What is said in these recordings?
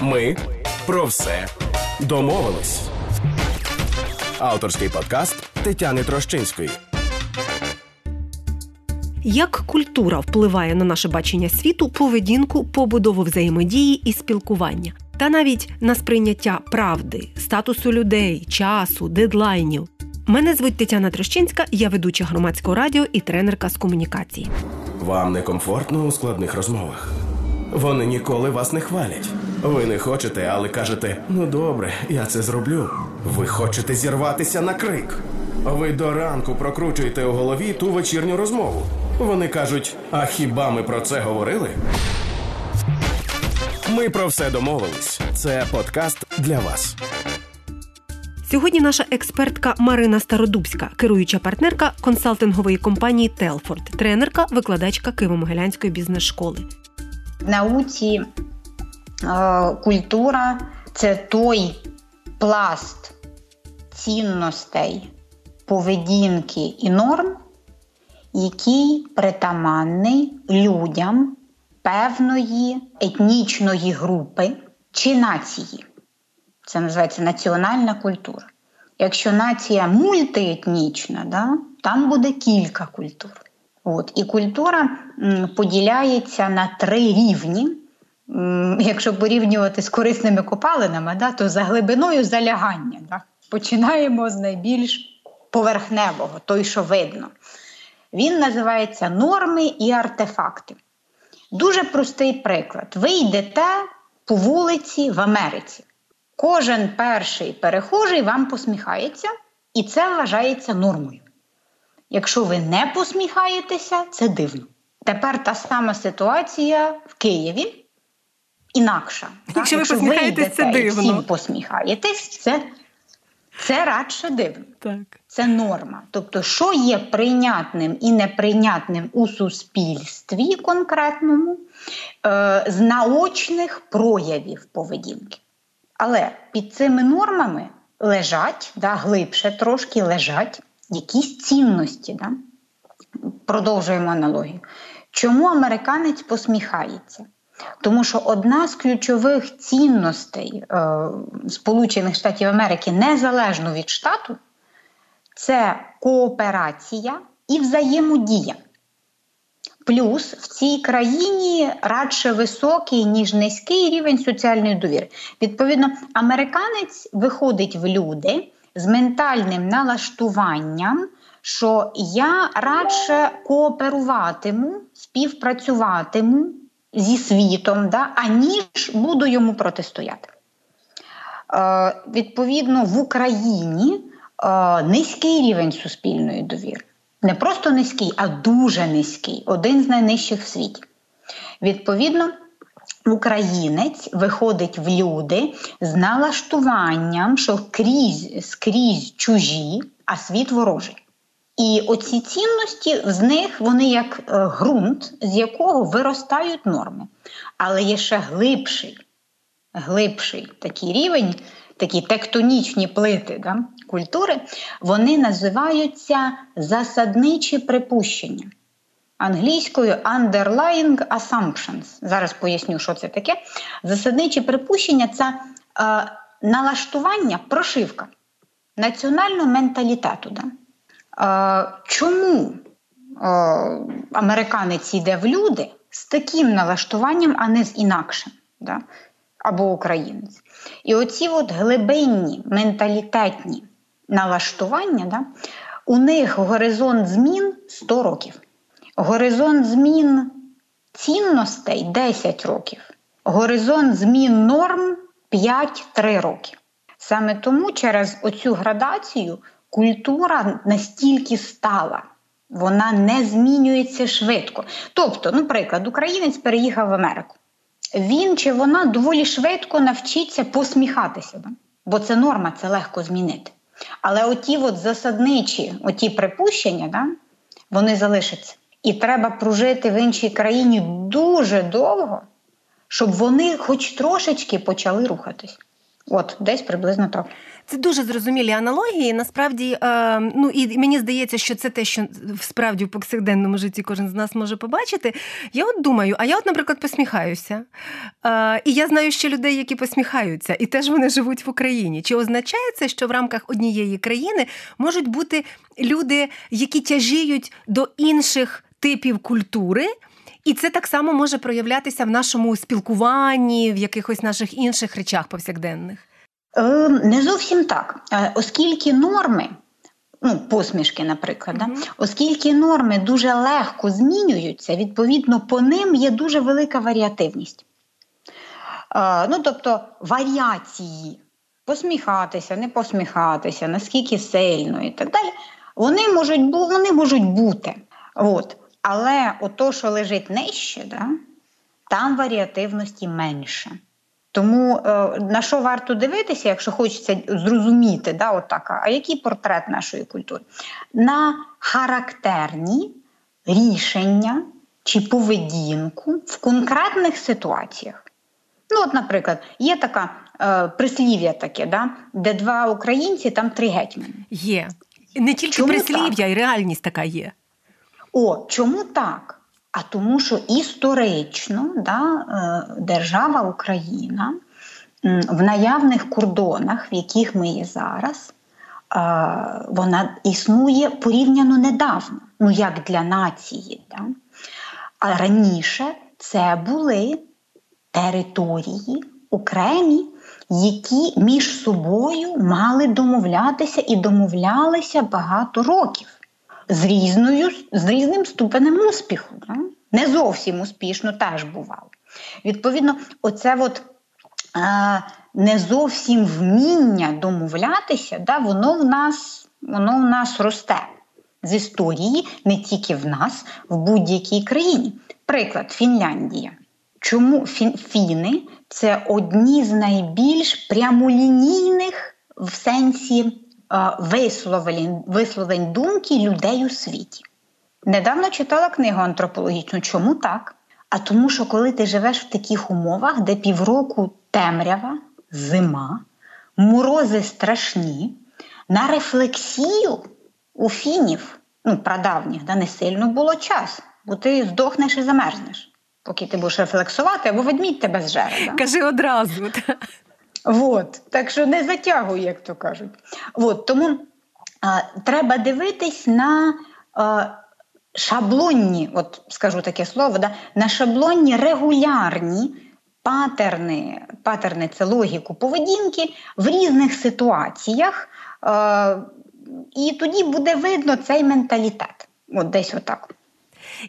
Ми про все домовились. Авторський подкаст Тетяни Трощинської. Як культура впливає на наше бачення світу, поведінку, побудову взаємодії і спілкування, та навіть на сприйняття правди, статусу людей, часу, дедлайнів. Мене звуть Тетяна Трощинська, я ведуча громадського радіо і тренерка з комунікації. Вам некомфортно у складних розмовах. Вони ніколи вас не хвалять. Ви не хочете, але кажете: ну добре, я це зроблю. Ви хочете зірватися на крик. Ви до ранку прокручуєте у голові ту вечірню розмову. Вони кажуть: а хіба ми про це говорили? Ми про все домовились. Це подкаст для вас. Сьогодні наша експертка Марина Стародубська, керуюча партнерка консалтингової компанії Телфорд, тренерка, викладачка Києво-Могилянської бізнес-школи. Науці культура це той пласт цінностей, поведінки і норм, який притаманний людям певної етнічної групи чи нації. Це називається національна культура. Якщо нація мультиетнічна, да, там буде кілька культур. От. І культура поділяється на три рівні. Якщо порівнювати з корисними копалинами, да, то за глибиною залягання. Да. Починаємо з найбільш поверхневого, той, що видно. Він називається норми і артефакти. Дуже простий приклад. Ви йдете по вулиці в Америці. Кожен перший перехожий вам посміхається, і це вважається нормою. Якщо ви не посміхаєтеся, це дивно. Тепер та сама ситуація в Києві інакша. Якщо ви посміхаєтесь, це дивно. всім посміхаєтесь, це, це радше дивно. Так. Це норма. Тобто, що є прийнятним і неприйнятним у суспільстві конкретному е, з наочних проявів поведінки. Але під цими нормами лежать, да, глибше трошки лежать якісь цінності. Да? Продовжуємо аналогію. Чому американець посміхається? Тому що одна з ключових цінностей е, Сполучених Штатів Америки незалежно від штату це кооперація і взаємодія. Плюс в цій країні радше високий, ніж низький рівень соціальної довіри. Відповідно, американець виходить в люди з ментальним налаштуванням, що я радше кооперуватиму, співпрацюватиму зі світом, да, аніж буду йому протистояти. Е, відповідно, в Україні е, низький рівень суспільної довіри. Не просто низький, а дуже низький, один з найнижчих в світі. Відповідно, українець виходить в люди з налаштуванням, що крізь, скрізь чужі, а світ ворожий. І оці цінності з них вони як е, ґрунт, з якого виростають норми. Але є ще глибший, глибший такий рівень, такі тектонічні плити да, культури, вони називаються засадничі припущення. Англійською underlying assumptions. Зараз поясню, що це таке. Засадничі припущення це е, налаштування, прошивка національного менталітету. Да? Чому американець йде в люди з таким налаштуванням, а не з інакшим? Да? Або українець. І оці от глибинні менталітетні налаштування, да, у них горизонт змін 100 років. Горизонт змін цінностей 10 років. Горизонт змін норм 5-3 роки. Саме тому через оцю градацію культура настільки стала, вона не змінюється швидко. Тобто, ну, приклад, українець переїхав в Америку. Він чи вона доволі швидко навчиться посміхатися, бо це норма, це легко змінити. Але оті от засадничі, оті припущення, да? вони залишаться. І треба прожити в іншій країні дуже довго, щоб вони хоч трошечки почали рухатись. От десь приблизно так. Це дуже зрозумілі аналогії. Насправді, е, ну і мені здається, що це те, що справді в повсякденному житті кожен з нас може побачити. Я от думаю, а я, от, наприклад, посміхаюся. Е, і я знаю ще людей, які посміхаються, і теж вони живуть в Україні. Чи означає це, що в рамках однієї країни можуть бути люди, які тяжіють до інших типів культури? І це так само може проявлятися в нашому спілкуванні, в якихось наших інших речах повсякденних. Е, не зовсім так, е, оскільки норми, ну посмішки, наприклад, mm-hmm. да, оскільки норми дуже легко змінюються, відповідно, по ним є дуже велика варіативність. Е, ну, тобто варіації посміхатися, не посміхатися, наскільки сильно і так далі, вони можуть вони можуть бути. От. Але ото, що лежить нижче, да, там варіативності менше. Тому е, на що варто дивитися, якщо хочеться зрозуміти, да, от так, а який портрет нашої культури? На характерні рішення чи поведінку в конкретних ситуаціях. Ну, от, наприклад, є така е, прислів'я таке, да, де два українці, там три гетьмани. Є. Не тільки Чому прислів'я, так? і реальність така є. О, чому так? А тому, що історично да, е, держава Україна в наявних кордонах, в яких ми є зараз, е, вона існує порівняно недавно, ну як для нації. Да? А раніше це були території окремі, які між собою мали домовлятися і домовлялися багато років з різною, з різним ступенем успіху. Не зовсім успішно теж бувало. Відповідно, оце от е, не зовсім вміння домовлятися, да, воно в нас воно в нас росте з історії, не тільки в нас, в будь-якій країні. Приклад, Фінляндія. Чому фіни це одні з найбільш прямолінійних в сенсі висловлень, висловлень думки людей у світі. Недавно читала книгу антропологічну. Чому так? А тому, що коли ти живеш в таких умовах, де півроку темрява, зима, морози страшні, на рефлексію у фінів, ну, прадавніх, да, не сильно було час, бо ти здохнеш і замерзнеш, поки ти будеш рефлексувати, або ведмідь тебе зжере. Да? Кажи одразу. Вот. Так що не затягуй, як то кажуть. От. Тому а, треба дивитись на а, шаблонні, от скажу таке слово, да, на шаблонні регулярні патерни, патерни це логіку поведінки в різних ситуаціях. А, і тоді буде видно цей менталітет. От десь отак.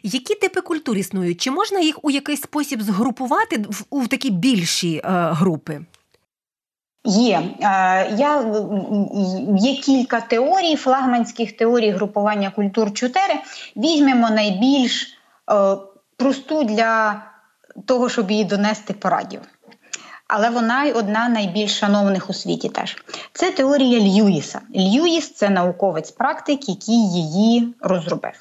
Які типи культур існують? Чи можна їх у якийсь спосіб згрупувати в, у такі більші е, групи? Є е, я, є кілька теорій, флагманських теорій групування культур 4. Візьмемо найбільш е, просту для того, щоб її донести порадів. Але вона й одна найбільш шановних у світі теж. Це теорія Льюіса. Льюіс це науковець практик, який її розробив.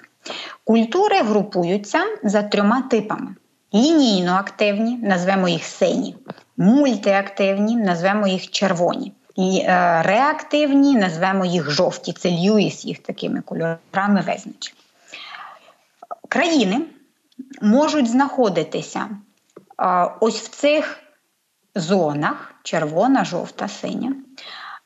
Культури групуються за трьома типами: лінійно активні, назвемо їх сині мультиактивні, назвемо їх червоні. І е, реактивні назвемо їх жовті. Це Льюіс їх такими кольорами визначив. Країни можуть знаходитися е, ось в цих зонах червона, жовта, синя,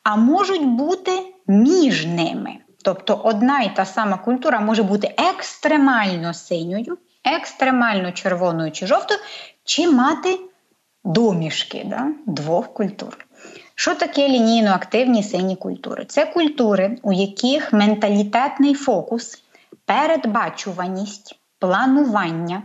а можуть бути між ними. Тобто одна і та сама культура може бути екстремально синьою, екстремально червоною чи жовтою, чи мати домішки да, двох культур. Що таке лінійно активні сині культури? Це культури, у яких менталітетний фокус, передбачуваність, планування,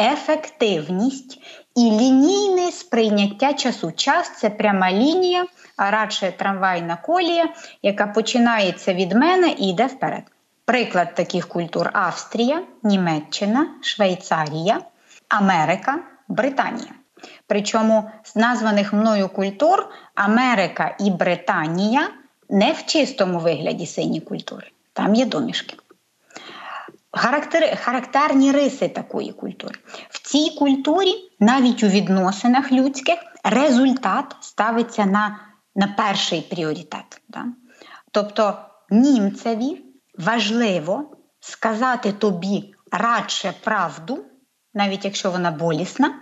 ефективність і лінійне сприйняття часу. Час це пряма лінія, а радше трамвайна колія, яка починається від мене і йде вперед. Приклад таких культур: Австрія, Німеччина, Швейцарія, Америка, Британія. Причому з названих мною культур Америка і Британія не в чистому вигляді сині культури. Там є домішки. Характери, характерні риси такої культури. В цій культурі, навіть у відносинах людських, результат ставиться на на перший пріоритет. Да? Тобто німцеві важливо сказати тобі радше правду, навіть якщо вона болісна,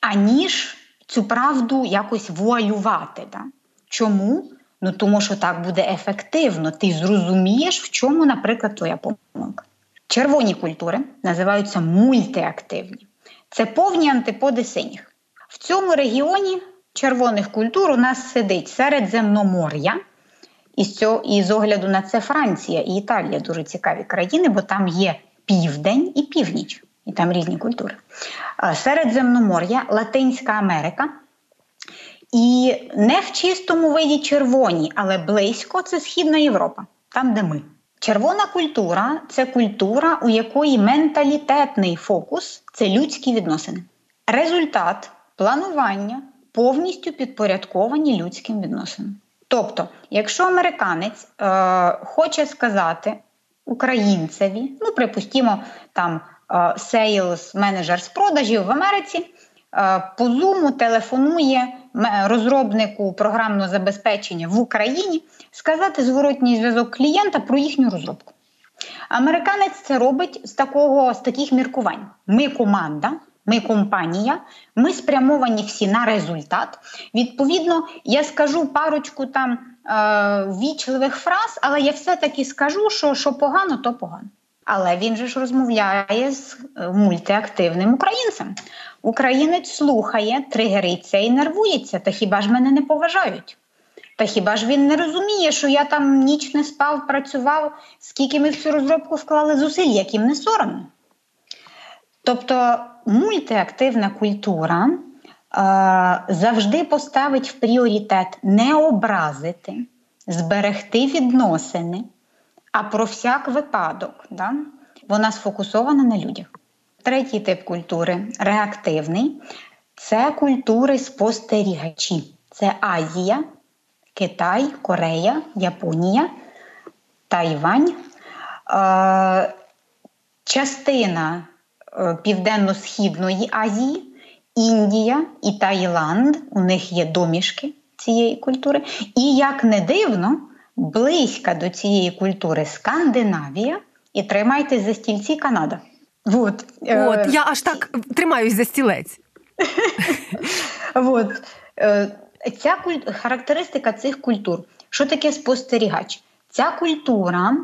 аніж цю правду якось вуалювати. Да? Чому? Ну тому що так буде ефективно. Ти зрозумієш, в чому, наприклад, твоя помилка. Червоні культури називаються мультиактивні. Це повні антиподи синіх. В цьому регіоні червоних культур у нас сидить Середземномор'я. І з, цього, і з огляду на це Франція і Італія дуже цікаві країни, бо там є південь і північ, і там різні культури. Середземномор'я, Латинська Америка. І не в чистому виді червоні, але близько це Східна Європа, там, де ми. Червона культура це культура, у якої менталітетний фокус це людські відносини. Результат планування повністю підпорядковані людським відносинам. Тобто, якщо американець е, хоче сказати українцеві, ну припустімо, там sales менеджер з продажів в Америці, е, по зуму телефонує розробнику програмного забезпечення в Україні сказати зворотній зв'язок клієнта про їхню розробку. Американець це робить з такого з таких міркувань. Ми команда, ми компанія, ми спрямовані всі на результат. Відповідно, я скажу парочку там е, вічливих фраз, але я все-таки скажу, що що погано, то погано. Але він же ж розмовляє з е, мультиактивним українцем. Українець слухає, тригериться і нервується. Та хіба ж мене не поважають? Та хіба ж він не розуміє, що я там ніч не спав, працював, скільки ми в цю розробку вклали зусиль, яким не соромно? Тобто мультиактивна культура е, завжди поставить в пріоритет не образити, зберегти відносини, а про всяк випадок. Да? Вона сфокусована на людях. Третій тип культури реактивний це культури спостерігачі. Це Азія, Китай, Корея, Японія, Тайвань. Е, частина е, Південно-Східної Азії, Індія і Таїланд. У них є домішки цієї культури. І, як не дивно, близька до цієї культури Скандинавія. І тримайте за стільці Канада. Вот. Е, От, Я аж так тримаюсь за стілець. Вот. Е, ця куль... Характеристика цих культур. Що таке спостерігач? Ця культура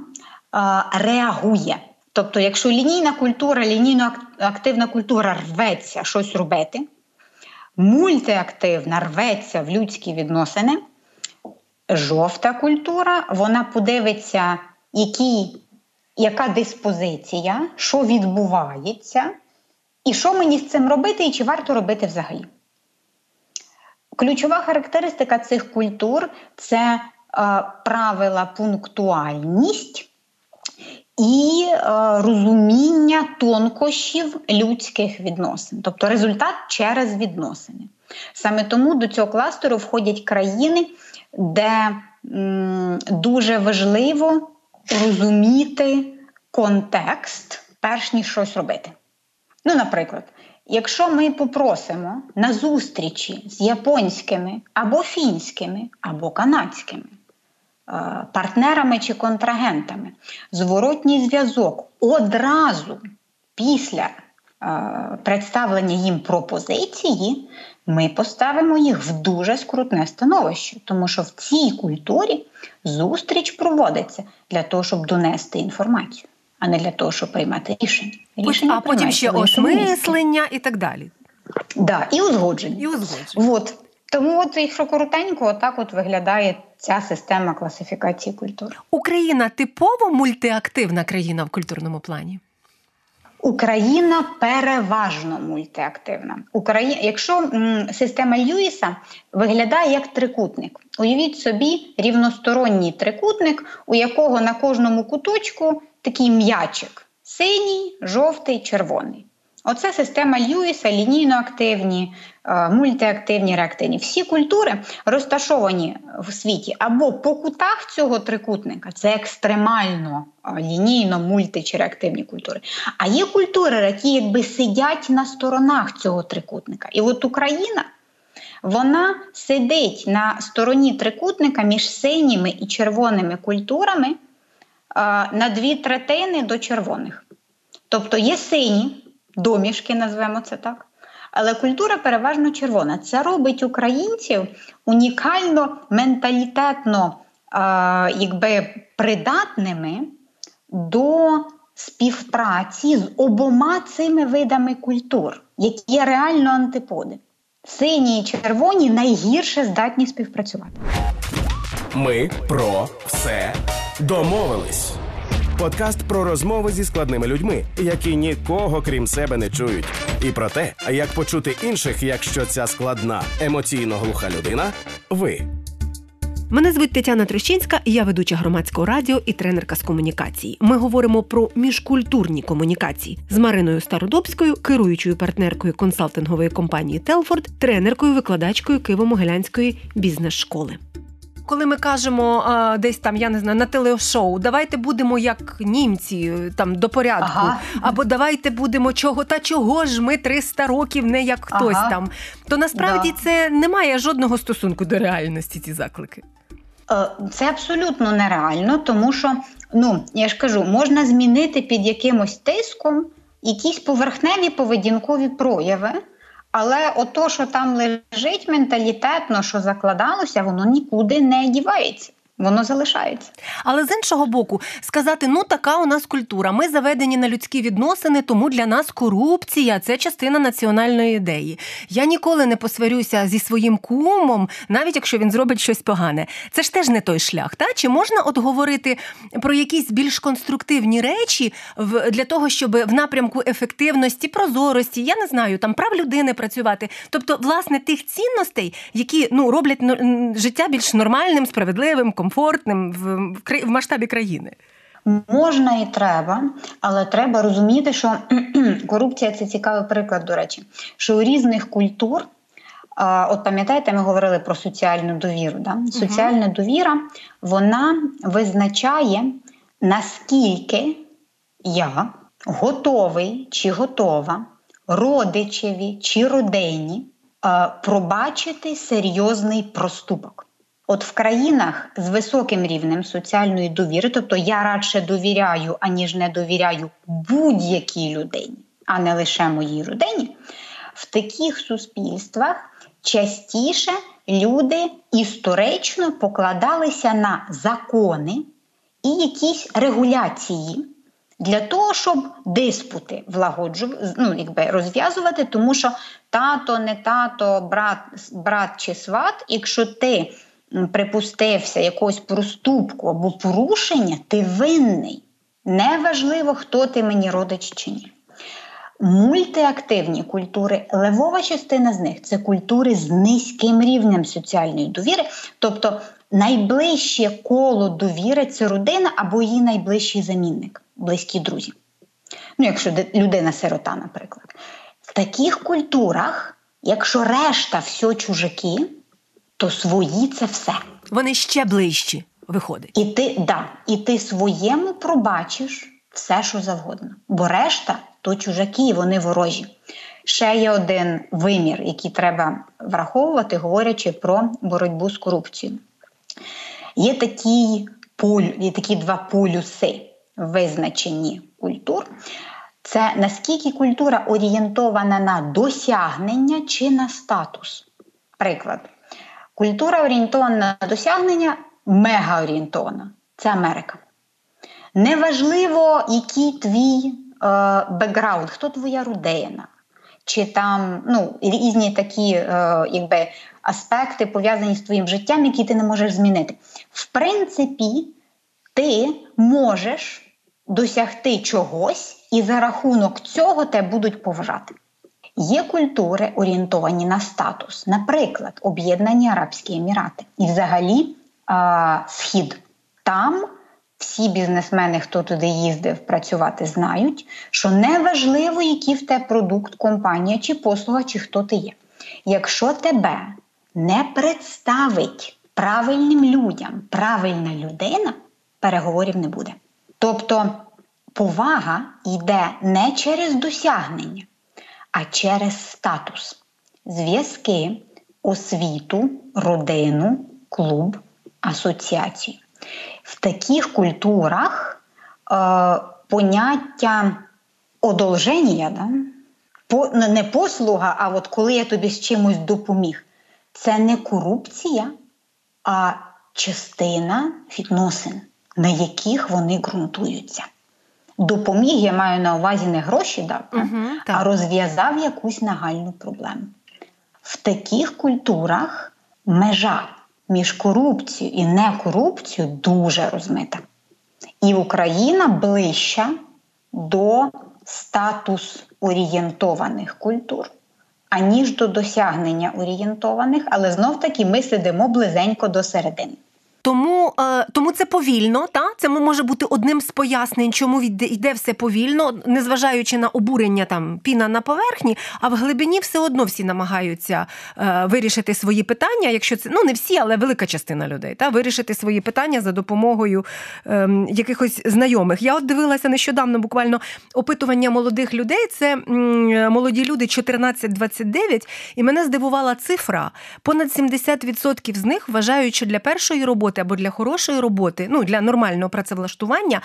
а, реагує. Тобто, якщо лінійна культура, лінійно активна культура рветься щось робити, мультиактивна рветься в людські відносини, жовта культура, вона подивиться, який яка диспозиція, що відбувається, і що мені з цим робити, і чи варто робити взагалі. Ключова характеристика цих культур це е, правила пунктуальність і е, розуміння тонкощів людських відносин, тобто результат через відносини. Саме тому до цього кластеру входять країни, де м, дуже важливо розуміти контекст, перш ніж щось робити. Ну, наприклад, якщо ми попросимо на зустрічі з японськими або фінськими, або канадськими е, партнерами чи контрагентами зворотній зв'язок одразу після е, представлення їм пропозиції, ми поставимо їх в дуже скрутне становище, тому що в цій культурі зустріч проводиться для того, щоб донести інформацію, а не для того, щоб приймати рішення. рішення а потім ще осмислення і так далі. Да, І узгодження. І узгодження. От. Тому, от, якщо коротенько, отак от виглядає ця система класифікації культур. Україна типово мультиактивна країна в культурному плані. Україна переважно мультиактивна. Україна, якщо м, система Льюіса виглядає як трикутник, уявіть собі рівносторонній трикутник, у якого на кожному куточку такий м'ячик: синій, жовтий, червоний. Оце система Льюіса, лінійно активні, е, мультиактивні, реактивні. Всі культури розташовані в світі або по кутах цього трикутника, це екстремально е, лінійно, мульти чи реактивні культури. А є культури, які якби сидять на сторонах цього трикутника. І от Україна вона сидить на стороні трикутника між синіми і червоними культурами на дві третини до червоних. Тобто є сині домішки, назвемо це так. Але культура переважно червона. Це робить українців унікально менталітетно якби, придатними до співпраці з обома цими видами культур, які є реально антиподи. Сині і червоні найгірше здатні співпрацювати. Ми про все домовились. Подкаст про розмови зі складними людьми, які нікого крім себе не чують, і про те, як почути інших, якщо ця складна емоційно глуха людина ви. Мене звуть Тетяна Трещинська, я ведуча громадського радіо і тренерка з комунікації. Ми говоримо про міжкультурні комунікації з Мариною Стародобською, керуючою партнеркою консалтингової компанії Телфорд, тренеркою, викладачкою Києво-Могилянської бізнес-школи коли ми кажемо а, десь там, я не знаю, на телешоу, давайте будемо як німці там до порядку, ага. або давайте будемо чого, та чого ж ми 300 років, не як хтось ага. там. То насправді да. це не має жодного стосунку до реальності. Ці заклики. Е, це абсолютно нереально, тому що ну я ж кажу, можна змінити під якимось тиском якісь поверхневі поведінкові прояви. Але ото, що там лежить менталітетно, що закладалося, воно нікуди не дівається. Воно залишається, але з іншого боку, сказати: ну така у нас культура. Ми заведені на людські відносини, тому для нас корупція це частина національної ідеї. Я ніколи не посварюся зі своїм кумом, навіть якщо він зробить щось погане. Це ж теж не той шлях. Та чи можна от говорити про якісь більш конструктивні речі для того, щоб в напрямку ефективності, прозорості, я не знаю, там прав людини працювати, тобто, власне, тих цінностей, які ну роблять життя більш нормальним, справедливим комфортним в, в масштабі країни? Можна і треба, але треба розуміти, що корупція це цікавий приклад, до речі, що у різних культур. От пам'ятаєте, ми говорили про соціальну довіру. Да? uh Соціальна довіра вона визначає, наскільки я готовий чи готова родичеві чи родині пробачити серйозний проступок. От в країнах з високим рівнем соціальної довіри, тобто я радше довіряю, аніж не довіряю будь-якій людині, а не лише моїй родині, в таких суспільствах частіше люди історично покладалися на закони і якісь регуляції. Для того, щоб диспути влагоджувати, ну, якби розв'язувати, тому що тато, не тато, брат, брат чи сват, якщо ти припустився якогось проступку або порушення, ти винний. Неважливо, хто ти мені родич чи ні. Мультиактивні культури, левова частина з них це культури з низьким рівнем соціальної довіри, тобто найближче коло довіри це родина або її найближчий замінник, близькі друзі. Ну, якщо людина-сирота, наприклад. В таких культурах, якщо решта все чужаки, то свої це все. Вони ще ближчі виходить. І ти да, і ти своєму пробачиш все, що завгодно. Бо решта то чужаки, і вони ворожі. Ще є один вимір, який треба враховувати, говорячи про боротьбу з корупцією. Є такі поль, є такі два полюси визначені культур. Це наскільки культура орієнтована на досягнення чи на статус. Приклад, Культура орієнтована на досягнення мега орієнтована. Це Америка. Неважливо, який твій е, бекграунд, хто твоя родина, чи там ну, різні такі е, якби, аспекти пов'язані з твоїм життям, які ти не можеш змінити. В принципі, ти можеш досягти чогось, і за рахунок цього тебе будуть поважати. Є культури орієнтовані на статус, наприклад, Об'єднані Арабські Емірати і взагалі а, Схід. Там всі бізнесмени, хто туди їздив працювати, знають, що неважливо, який в те продукт, компанія чи послуга, чи хто ти є. Якщо тебе не представить правильним людям правильна людина, переговорів не буде. Тобто повага йде не через досягнення а через статус. Зв'язки освіту, родину, клуб, асоціацію. В таких культурах е, поняття одолження, да? По, не послуга, а от коли я тобі з чимось допоміг, це не корупція, а частина відносин, на яких вони ґрунтуються. Допоміг я маю на увазі не гроші дати, угу, а розв'язав якусь нагальну проблему. В таких культурах межа між корупцією і некорупцією дуже розмита. І Україна ближча до статус орієнтованих культур, аніж до досягнення орієнтованих, але знов таки ми сидимо близенько до середини. Тому е, тому це повільно, та це може бути одним з пояснень, чому йде все повільно, незважаючи на обурення там піна на поверхні, а в глибині все одно всі намагаються е, вирішити свої питання. Якщо це ну не всі, але велика частина людей, та вирішити свої питання за допомогою е, якихось знайомих. Я от дивилася нещодавно, буквально опитування молодих людей. Це м, молоді люди 14-29, і мене здивувала цифра. Понад 70% з них вважають, що для першої роботи роботи або для хорошої роботи, ну для нормального працевлаштування.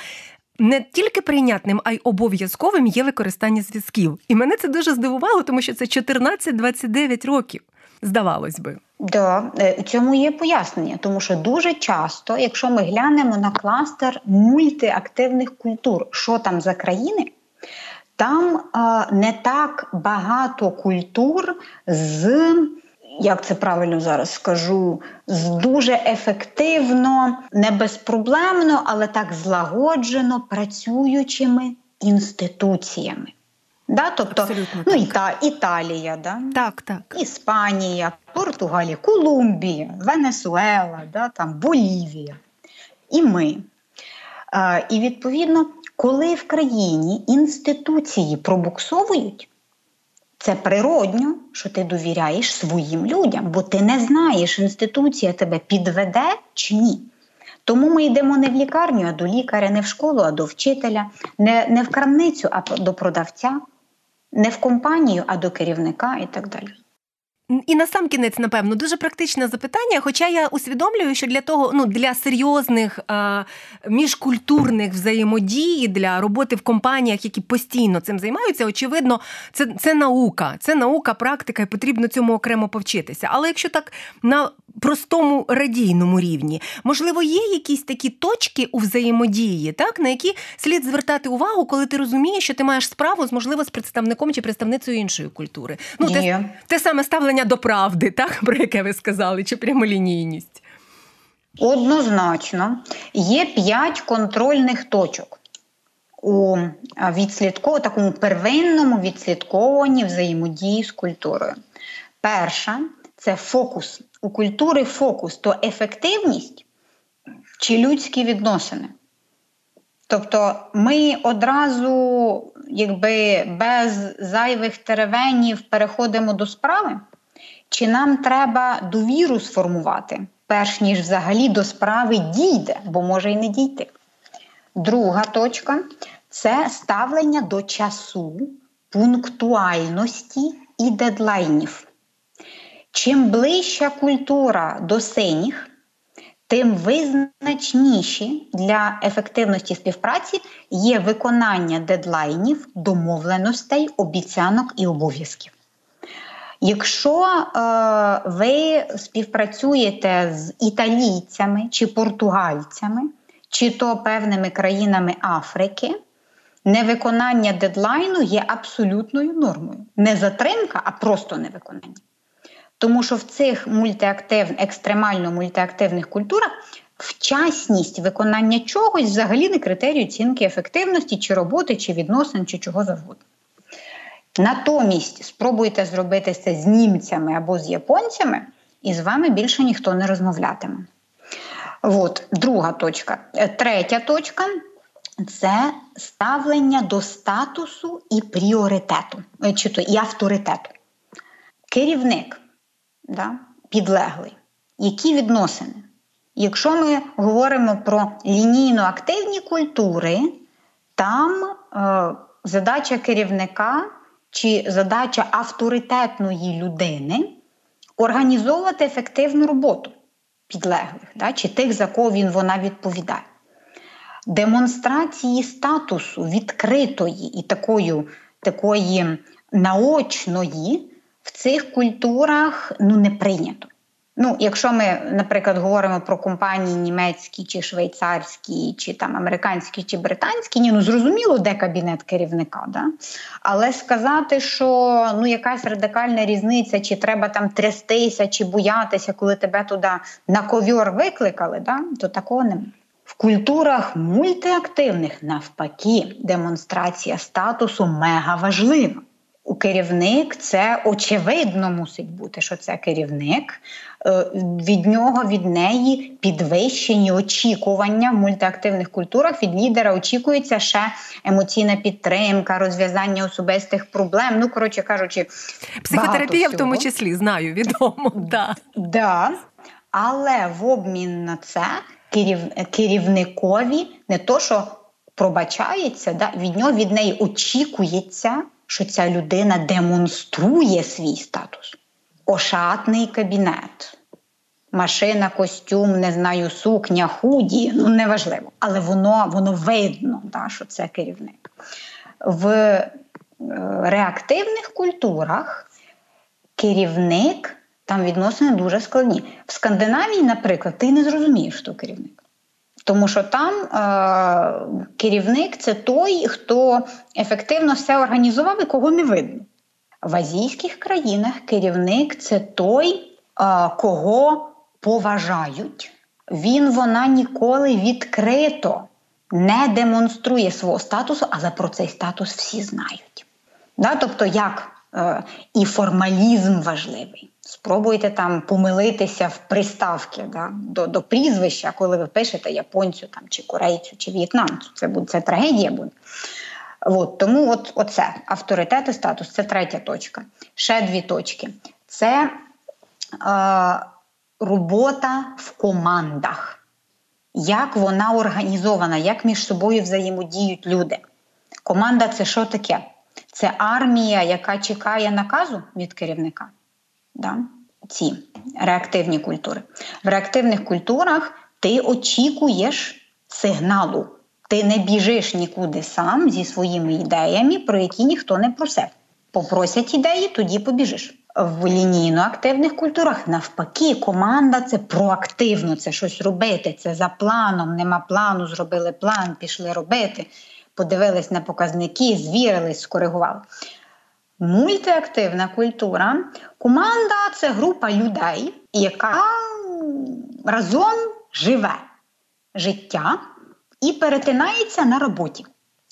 Не тільки прийнятним, а й обов'язковим є використання зв'язків. І мене це дуже здивувало, тому що це 14-29 років, здавалось би. Да, е, цьому є пояснення, тому що дуже часто, якщо ми глянемо на кластер мультиактивних культур, що там за країни, там а, не так багато культур з як це правильно зараз скажу, з дуже ефективно, не безпроблемно, але так злагоджено працюючими інституціями. Да? Тобто, Абсолютно ну, так. Іта, Італія, да? так, так. Іспанія, Португалія, Колумбія, Венесуела, да? там, Болівія. І ми. А, І відповідно, коли в країні інституції пробуксовують, це природньо, що ти довіряєш своїм людям, бо ти не знаєш, інституція тебе підведе чи ні. Тому ми йдемо не в лікарню, а до лікаря, не в школу, а до вчителя, не, не в крамницю, а до продавця, не в компанію, а до керівника і так далі. І на сам кінець, напевно, дуже практичне запитання. Хоча я усвідомлюю, що для того, ну для серйозних а, міжкультурних взаємодій, для роботи в компаніях, які постійно цим займаються, очевидно, це це наука, це наука, практика, і потрібно цьому окремо повчитися. Але якщо так на простому радійному рівні, можливо, є якісь такі точки у взаємодії, так на які слід звертати увагу, коли ти розумієш, що ти маєш справу з можливо з представником чи представницею іншої культури. Ну те, те саме ставлення до правди, так про яке ви сказали, чи прямолінійність? Однозначно, є п'ять контрольних точок у відслідково такому первинному відслідковуванні взаємодії з культурою. Перша це фокус. У культури фокус то ефективність чи людські відносини. Тобто ми одразу, якби без зайвих теревенів переходимо до справи, чи нам треба довіру сформувати, перш ніж взагалі до справи дійде, бо може й не дійти. Друга точка це ставлення до часу, пунктуальності і дедлайнів. Чим ближча культура до синіх, тим визначніші для ефективності співпраці є виконання дедлайнів, домовленостей, обіцянок і обов'язків. Якщо е, ви співпрацюєте з італійцями чи португальцями, чи то певними країнами Африки, невиконання дедлайну є абсолютною нормою. Не затримка, а просто невиконання. Тому що в цих мультиактив, екстремально мультиактивних культурах вчасність виконання чогось взагалі не критерій оцінки ефективності, чи роботи, чи відносин, чи чого завгодно. Натомість спробуйте зробити це з німцями або з японцями, і з вами більше ніхто не розмовлятиме. От, Друга точка. Е, третя точка це ставлення до статусу і пріоритету, е, чи то і авторитету. Керівник да, підлеглий. Які відносини? Якщо ми говоримо про лінійно активні культури, там е, задача керівника чи задача авторитетної людини організовувати ефективну роботу підлеглих, да, чи тих, за кого він вона відповідає. Демонстрації статусу відкритої і такої, такої наочної в цих культурах ну, не прийнято. Ну, якщо ми, наприклад, говоримо про компанії німецькі, чи швейцарські, чи там американські, чи британські, ні, ну зрозуміло, де кабінет керівника, да? але сказати, що ну якась радикальна різниця, чи треба там трястися, чи боятися, коли тебе туди на ковьор викликали, да? то такого немає. В культурах мультиактивних навпаки демонстрація статусу мега важлива керівник це очевидно мусить бути, що це керівник. Е, від нього, від неї підвищені очікування в мультиактивних культурах. Від лідера очікується ще емоційна підтримка, розв'язання особистих проблем. Ну, коротше кажучи, психотерапія в тому числі знаю відомо. Да. Да. Але в обмін на це керів... керівникові не то, що пробачається, да, від нього від неї очікується що ця людина демонструє свій статус. Ошатний кабінет, машина, костюм, не знаю, сукня, худі ну неважливо. Але воно воно видно, да, що це керівник. В е, реактивних культурах керівник там відносини дуже складні. В Скандинавії, наприклад, ти не зрозумієш, хто керівник. Тому що там е, керівник це той, хто ефективно все організував і кого не видно. В азійських країнах керівник це той, е, кого поважають. Він вона ніколи відкрито не демонструє свого статусу, але про цей статус всі знають. Да? Тобто, як е, і формалізм важливий. Спробуйте там помилитися в приставки да, до до прізвища, коли ви пишете японцю там, чи корейцю, чи в'єтнамцю. Це буде це трагедія буде. От, Тому от, оце авторитет і статус це третя точка. Ще дві точки. Це е, робота в командах. Як вона організована, як між собою взаємодіють люди. Команда це що таке? Це армія, яка чекає наказу від керівника да, ці реактивні культури. В реактивних культурах ти очікуєш сигналу. Ти не біжиш нікуди сам зі своїми ідеями, про які ніхто не просив. Попросять ідеї, тоді побіжиш. В лінійно-активних культурах навпаки, команда це проактивно, це щось робити. Це за планом, нема плану, зробили план, пішли робити, подивились на показники, звірились, скоригували. Мультиактивна культура. Команда це група людей, яка разом живе життя і перетинається на роботі.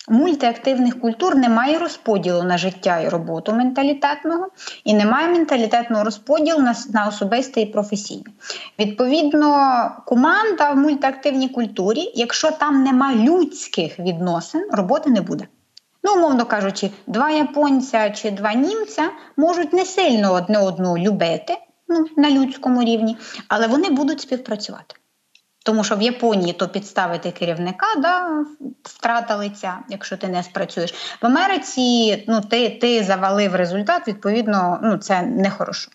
Мультиактивних культур немає розподілу на життя і роботу менталітетного, і немає менталітетного розподілу на на особисте і професійне. Відповідно, команда в мультиактивній культурі, якщо там нема людських відносин, роботи не буде. Ну, умовно кажучи, два японця чи два німця можуть не сильно одне одну любити ну, на людському рівні, але вони будуть співпрацювати. Тому що в Японії то підставити керівника, да, втрата лиця, якщо ти не спрацюєш. В Америці ну, ти ти завалив результат, відповідно, ну, це нехорошо.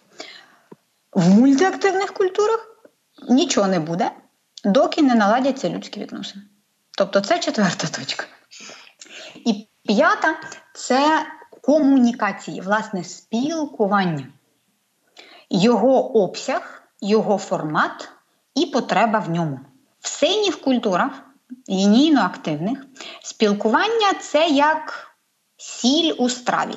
В мультиактивних культурах нічого не буде, доки не наладяться людські відносини. Тобто це четверта точка. І П'ята це комунікації, власне, спілкування, його обсяг, його формат і потреба в ньому. В синіх культурах, лінійно-активних, спілкування це як сіль у страві.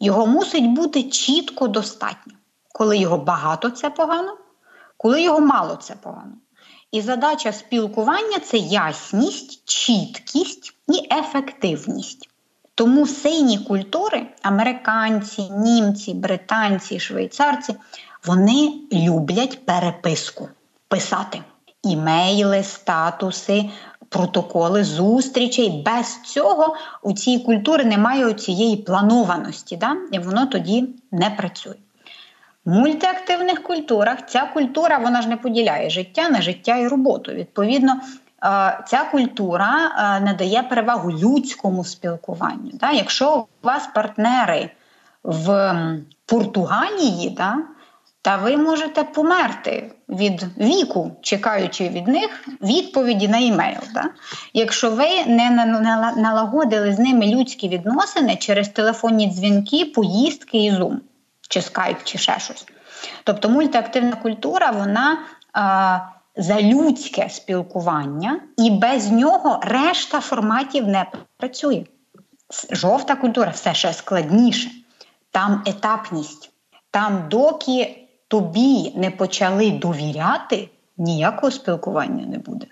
Його мусить бути чітко достатньо. Коли його багато, це погано, коли його мало, це погано. І задача спілкування це ясність, чіткість і ефективність. Тому сині культури американці, німці, британці, швейцарці, вони люблять переписку писати імейли, статуси, протоколи зустрічей. Без цього у цій культурі немає цієї планованості, да? і воно тоді не працює. В мультиактивних культурах ця культура вона ж не поділяє життя на життя і роботу. Відповідно, ця культура надає перевагу людському спілкуванню. Якщо у вас партнери в Португалії, Та ви можете померти від віку, чекаючи від них відповіді на імейл. Да? Якщо ви не налагодили з ними людські відносини через телефонні дзвінки, поїздки і Zoom, чи скайп, чи ще щось. Тобто мультиактивна культура, вона а, за людське спілкування, і без нього решта форматів не працює. Жовта культура все ще складніше, там етапність. Там, доки тобі не почали довіряти, ніякого спілкування не буде.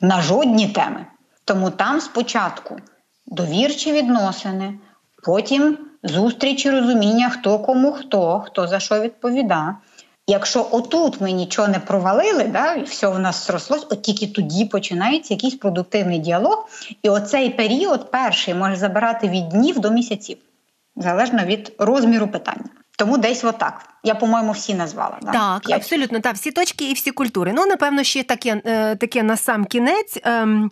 На жодні теми. Тому там спочатку довірчі відносини, потім зустрічі розуміння, хто кому хто, хто за що відповідає. Якщо отут ми нічого не провалили, да, і все в нас зрослось, от тільки тоді починається якийсь продуктивний діалог. І оцей період перший може забирати від днів до місяців, залежно від розміру питання. Тому десь отак. Я, по-моєму, всі назвала. Да? Так, П'ять. абсолютно, так, всі точки і всі культури. Ну, напевно, ще таке е, таке на сам кінець. Ем,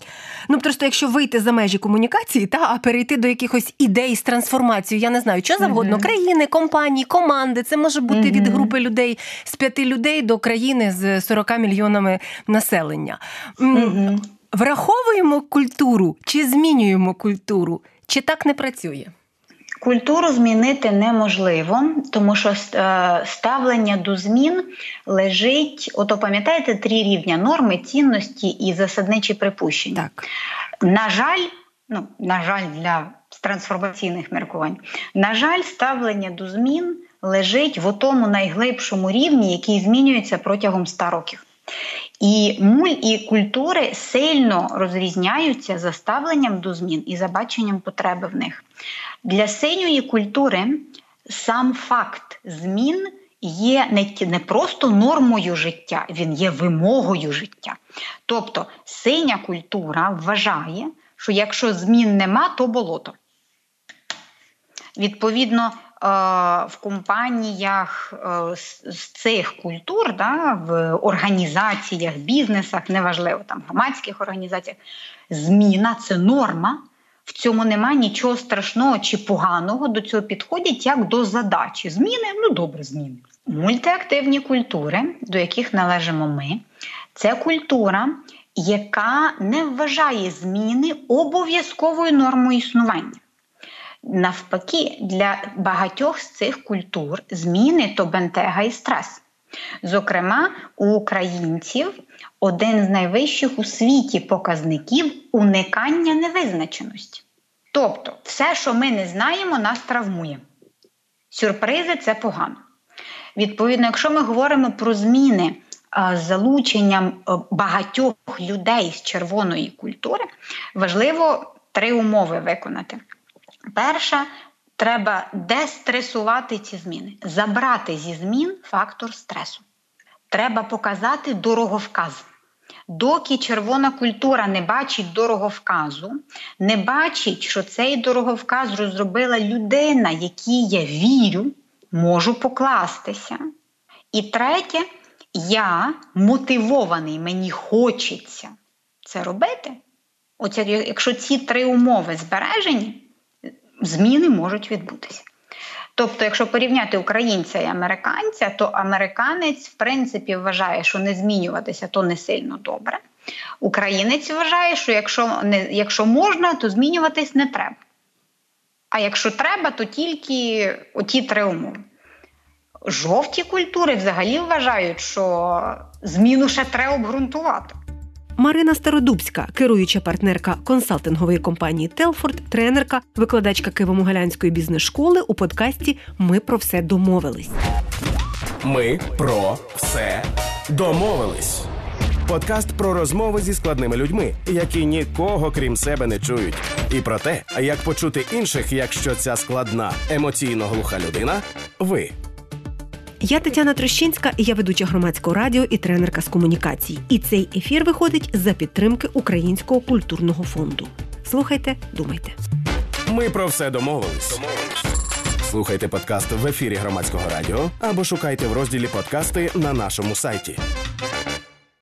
ну, просто якщо вийти за межі комунікації, та, а перейти до якихось ідей з трансформацією, я не знаю, що завгодно, uh країни, компанії, команди. Це може бути uh від групи людей з п'яти людей до країни з 40 мільйонами населення. uh Враховуємо культуру чи змінюємо культуру, чи так не працює? Культуру змінити неможливо, тому що е, ставлення до змін лежить, ото пам'ятаєте, три рівня норми, цінності і засадничі припущення. Так. На жаль, ну на жаль, для трансформаційних міркувань, на жаль, ставлення до змін лежить в тому найглибшому рівні, який змінюється протягом ста років. І муль і культури сильно розрізняються за ставленням до змін і за баченням потреби в них. Для синьої культури сам факт змін є не не просто нормою життя, він є вимогою життя. Тобто синя культура вважає, що якщо змін нема, то болото. Відповідно, Е, в компаніях е, з цих культур, да, в організаціях, бізнесах, неважливо там громадських організаціях, зміна це норма. В цьому немає нічого страшного чи поганого до цього підходять як до задачі. Зміни ну добре, зміни. Мультиактивні культури, до яких належимо ми, це культура, яка не вважає зміни обов'язковою нормою існування. Навпаки, для багатьох з цих культур зміни то бентега і стрес. Зокрема, у українців один з найвищих у світі показників уникання невизначеності. Тобто, все, що ми не знаємо, нас травмує. Сюрпризи це погано. Відповідно, якщо ми говоримо про зміни з залученням багатьох людей з червоної культури, важливо три умови виконати. Перша, треба дестресувати ці зміни, забрати зі змін фактор стресу. Треба показати дороговказ. Доки червона культура не бачить дороговказу, не бачить, що цей дороговказ розробила людина, якій я вірю, можу покластися. І третє, я мотивований, мені хочеться це робити. Оце, якщо ці три умови збережені, зміни можуть відбутися. Тобто, якщо порівняти українця і американця, то американець, в принципі, вважає, що не змінюватися то не сильно добре. Українець вважає, що якщо не, якщо можна, то змінюватись не треба. А якщо треба, то тільки оті три умови. Жовті культури взагалі вважають, що зміну ще треба обґрунтувати. Марина Стародубська, керуюча партнерка консалтингової компанії Телфорд, тренерка, викладачка Києво-Могилянської бізнес-школи у подкасті Ми про все домовились. Ми про все домовились. Подкаст про розмови зі складними людьми, які нікого крім себе не чують, і про те, як почути інших, якщо ця складна емоційно глуха людина ви. Я Тетяна Трощинська, я ведуча громадського радіо і тренерка з комунікацій. І цей ефір виходить за підтримки Українського культурного фонду. Слухайте, думайте. Ми про все домовились. Слухайте подкаст в ефірі громадського радіо або шукайте в розділі подкасти на нашому сайті.